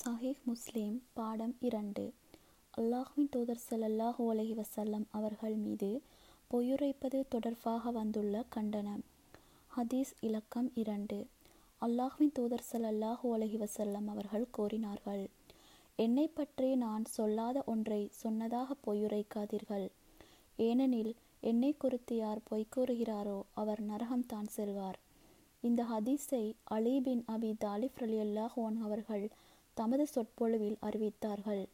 சஹீஹ் முஸ்லீம் பாடம் இரண்டு. அல்லாஹ்வின் தூதர் ஸல்லல்லாஹு அலைஹி வசல்லம் அவர்கள் மீது பொய்யுரைப்பது தொடர்பாக வந்துள்ள கண்டனம். ஹதீஸ் இலக்கம் இரண்டு. அல்லாஹ்வின் தூதர் ஸல்லல்லாஹு அலைஹி வசல்லம் அவர்கள் கூறினார்கள் என்னை பற்றி நான் சொல்லாத ஒன்றை சொன்னதாக பொய்யுரைக்காதீர்கள். ஏனெனில் என்னை குறித்து யார் பொய் கூறுகிறாரோ அவர் நரகம்தான் செல்வார். இந்த ஹதீஸை அலி பின் அபி தாலிஃப் அலி அல்லாஹோன் அவர்கள் தமது சொற்பொழிவில் அறிவித்தார்கள்.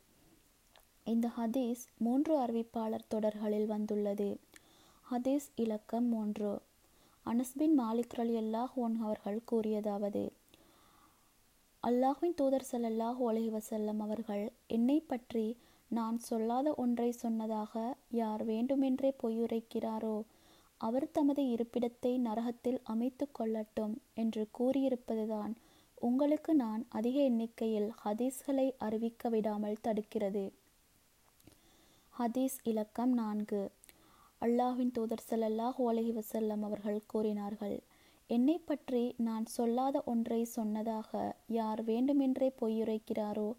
இந்த ஹதீஸ் மூன்று அறிவிப்பாளர் தொடர்களில் வந்துள்ளது. ஹதீஸ் இலக்கம் மூன்று. அனஸ்பின் மாலிக் அலி அன்ஹு அவர்கள் கூறியதாவது அல்லாஹின் தூதர் சல்லாஹ் அலைஹி வஸல்லம் அவர்கள் என்னை பற்றி நான் சொல்லாத ஒன்றை சொன்னதாக யார் வேண்டுமென்றே பொய்யுரைக்கிறாரோ அவர் தமது இருப்பிடத்தை நரகத்தில் அமைத்து கொள்ளட்டும் என்று கூறியிருப்பதுதான் உங்களுக்கு நான் அதிக எண்ணிக்கையில் ஹதீஸ்களை அறிவிக்க விடாமல் தடுக்கிறது. ஹதீஸ் இலக்கம் நான்கு. அல்லாஹ்வின் தூதர் ஸல்லல்லாஹு அலைஹி வசல்லம் அவர்கள் கூறினார்கள் என்னை பற்றி நான் சொல்லாத ஒன்றை சொன்னதாக யார் வேண்டுமென்றே பொய்யுரைக்கிறாரோ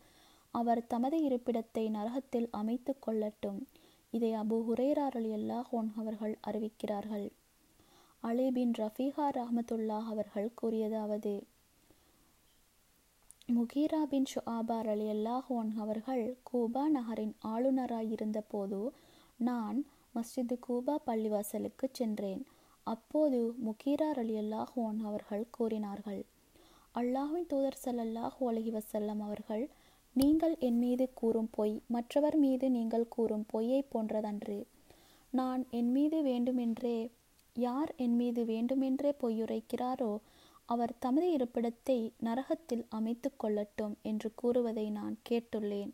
அவர் தமது இருப்பிடத்தை நரகத்தில் அமைத்து கொள்ளட்டும் இதை அபு ஹுரேரா எல்லா அன்ஹு அவர்கள் அறிவிக்கிறார்கள். அலி பின் ரஃபீஹா ரஹமத்துல்லாஹ் அவர்கள் கூறியதாவது முகீரா பின் ஷுஆபார் அலி அல்லாஹோன் அவர்கள் கூபா நகரின் ஆளுநராய் இருந்தபோது நான் மஸ்ஜிது கூபா பள்ளிவாசலுக்கு சென்றேன். அப்போது முகீரா அலி அல்லாஹோன் அவர்கள் கூறினார்கள் அல்லாஹின் தூதர் ஸல்லல்லாஹு அலஹி வசல்லம் அவர்கள் நீங்கள் என் மீது கூறும் பொய் மற்றவர் மீது நீங்கள் கூறும் பொய்யை போன்றதன்று. நான் என் மீது வேண்டுமென்றே யார் என் மீது வேண்டுமென்றே பொய்யுரைக்கிறாரோ அவர் தமது இருப்பிடத்தை நரகத்தில் அமைத்து கொள்ளட்டும் என்று கூறுவதை நான் கேட்டுள்ளேன்.